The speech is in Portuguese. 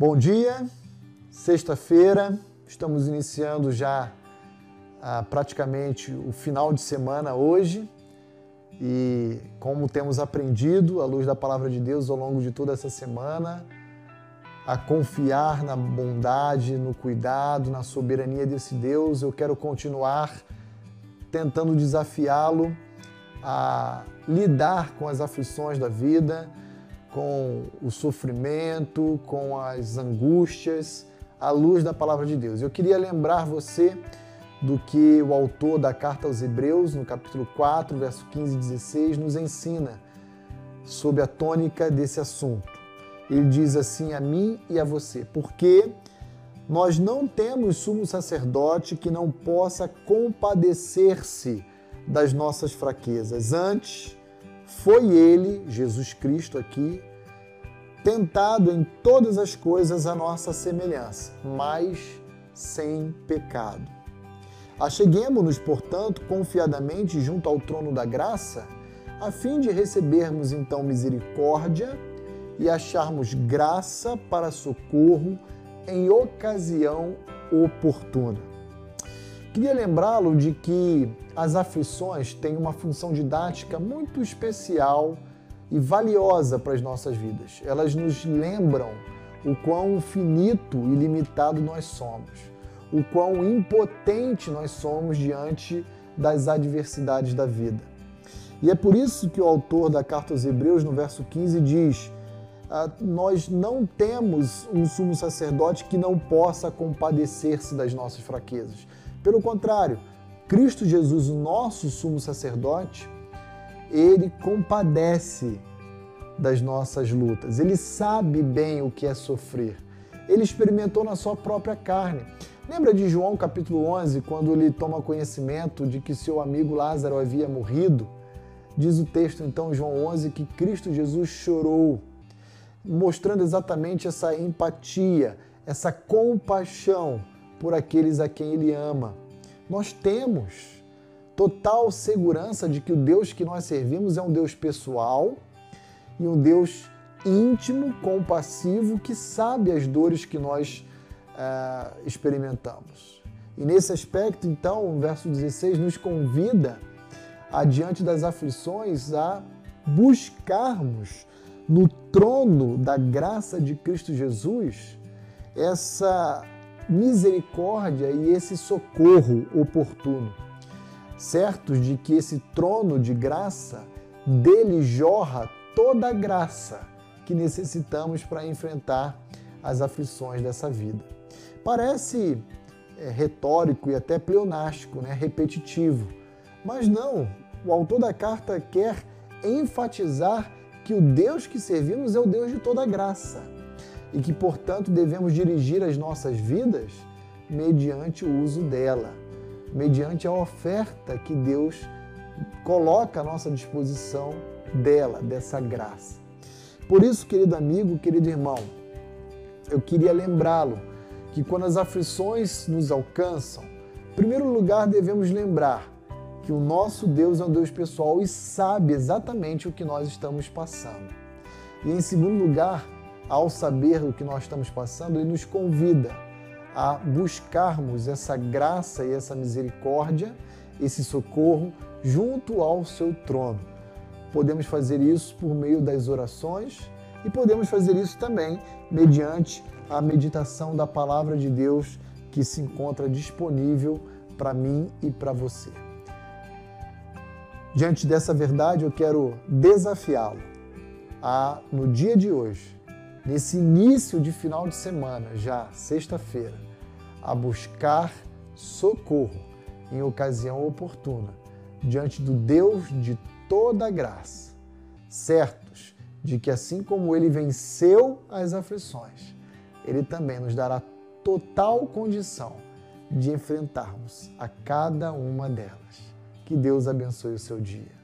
Bom dia, sexta-feira, estamos iniciando já ah, praticamente o final de semana hoje. E como temos aprendido à luz da palavra de Deus ao longo de toda essa semana, a confiar na bondade, no cuidado, na soberania desse Deus, eu quero continuar tentando desafiá-lo a lidar com as aflições da vida, com o sofrimento, com as angústias, à luz da palavra de Deus. Eu queria lembrar você do que o autor da carta aos Hebreus, no capítulo 4, verso 15 e 16, nos ensina sobre a tônica desse assunto. Ele diz assim a mim e a você: porque nós não temos sumo sacerdote que não possa compadecer-se das nossas fraquezas. Antes, foi ele, Jesus Cristo aqui, tentado em todas as coisas a nossa semelhança, mas sem pecado. Acheguemos-nos, portanto, confiadamente junto ao trono da graça, a fim de recebermos então misericórdia e acharmos graça para socorro em ocasião oportuna. Queria lembrá-lo de que as aflições têm uma função didática muito especial e valiosa para as nossas vidas. Elas nos lembram o quão finito e limitado nós somos, o quão impotente nós somos diante das adversidades da vida. E é por isso que o autor da carta aos Hebreus, no verso 15, diz: ah, Nós não temos um sumo sacerdote que não possa compadecer-se das nossas fraquezas pelo contrário, Cristo Jesus, nosso sumo sacerdote, ele compadece das nossas lutas. Ele sabe bem o que é sofrer. Ele experimentou na sua própria carne. Lembra de João capítulo 11, quando ele toma conhecimento de que seu amigo Lázaro havia morrido? Diz o texto então, João 11, que Cristo Jesus chorou, mostrando exatamente essa empatia, essa compaixão por aqueles a quem Ele ama. Nós temos total segurança de que o Deus que nós servimos é um Deus pessoal e um Deus íntimo, compassivo, que sabe as dores que nós é, experimentamos. E nesse aspecto, então, o verso 16 nos convida, adiante das aflições, a buscarmos no trono da graça de Cristo Jesus essa misericórdia e esse socorro oportuno, certos de que esse trono de graça dele jorra toda a graça que necessitamos para enfrentar as aflições dessa vida. Parece é, retórico e até pleonástico, né? repetitivo, mas não. O autor da carta quer enfatizar que o Deus que servimos é o Deus de toda graça e que, portanto, devemos dirigir as nossas vidas mediante o uso dela, mediante a oferta que Deus coloca à nossa disposição dela, dessa graça. Por isso, querido amigo, querido irmão, eu queria lembrá-lo que quando as aflições nos alcançam, em primeiro lugar devemos lembrar que o nosso Deus é um Deus pessoal e sabe exatamente o que nós estamos passando. E em segundo lugar, ao saber o que nós estamos passando, ele nos convida a buscarmos essa graça e essa misericórdia, esse socorro junto ao seu trono. Podemos fazer isso por meio das orações e podemos fazer isso também mediante a meditação da palavra de Deus que se encontra disponível para mim e para você. Diante dessa verdade, eu quero desafiá-lo a, no dia de hoje, nesse início de final de semana, já sexta-feira, a buscar socorro em ocasião oportuna diante do Deus de toda graça, certos de que assim como ele venceu as aflições, ele também nos dará total condição de enfrentarmos a cada uma delas. Que Deus abençoe o seu dia.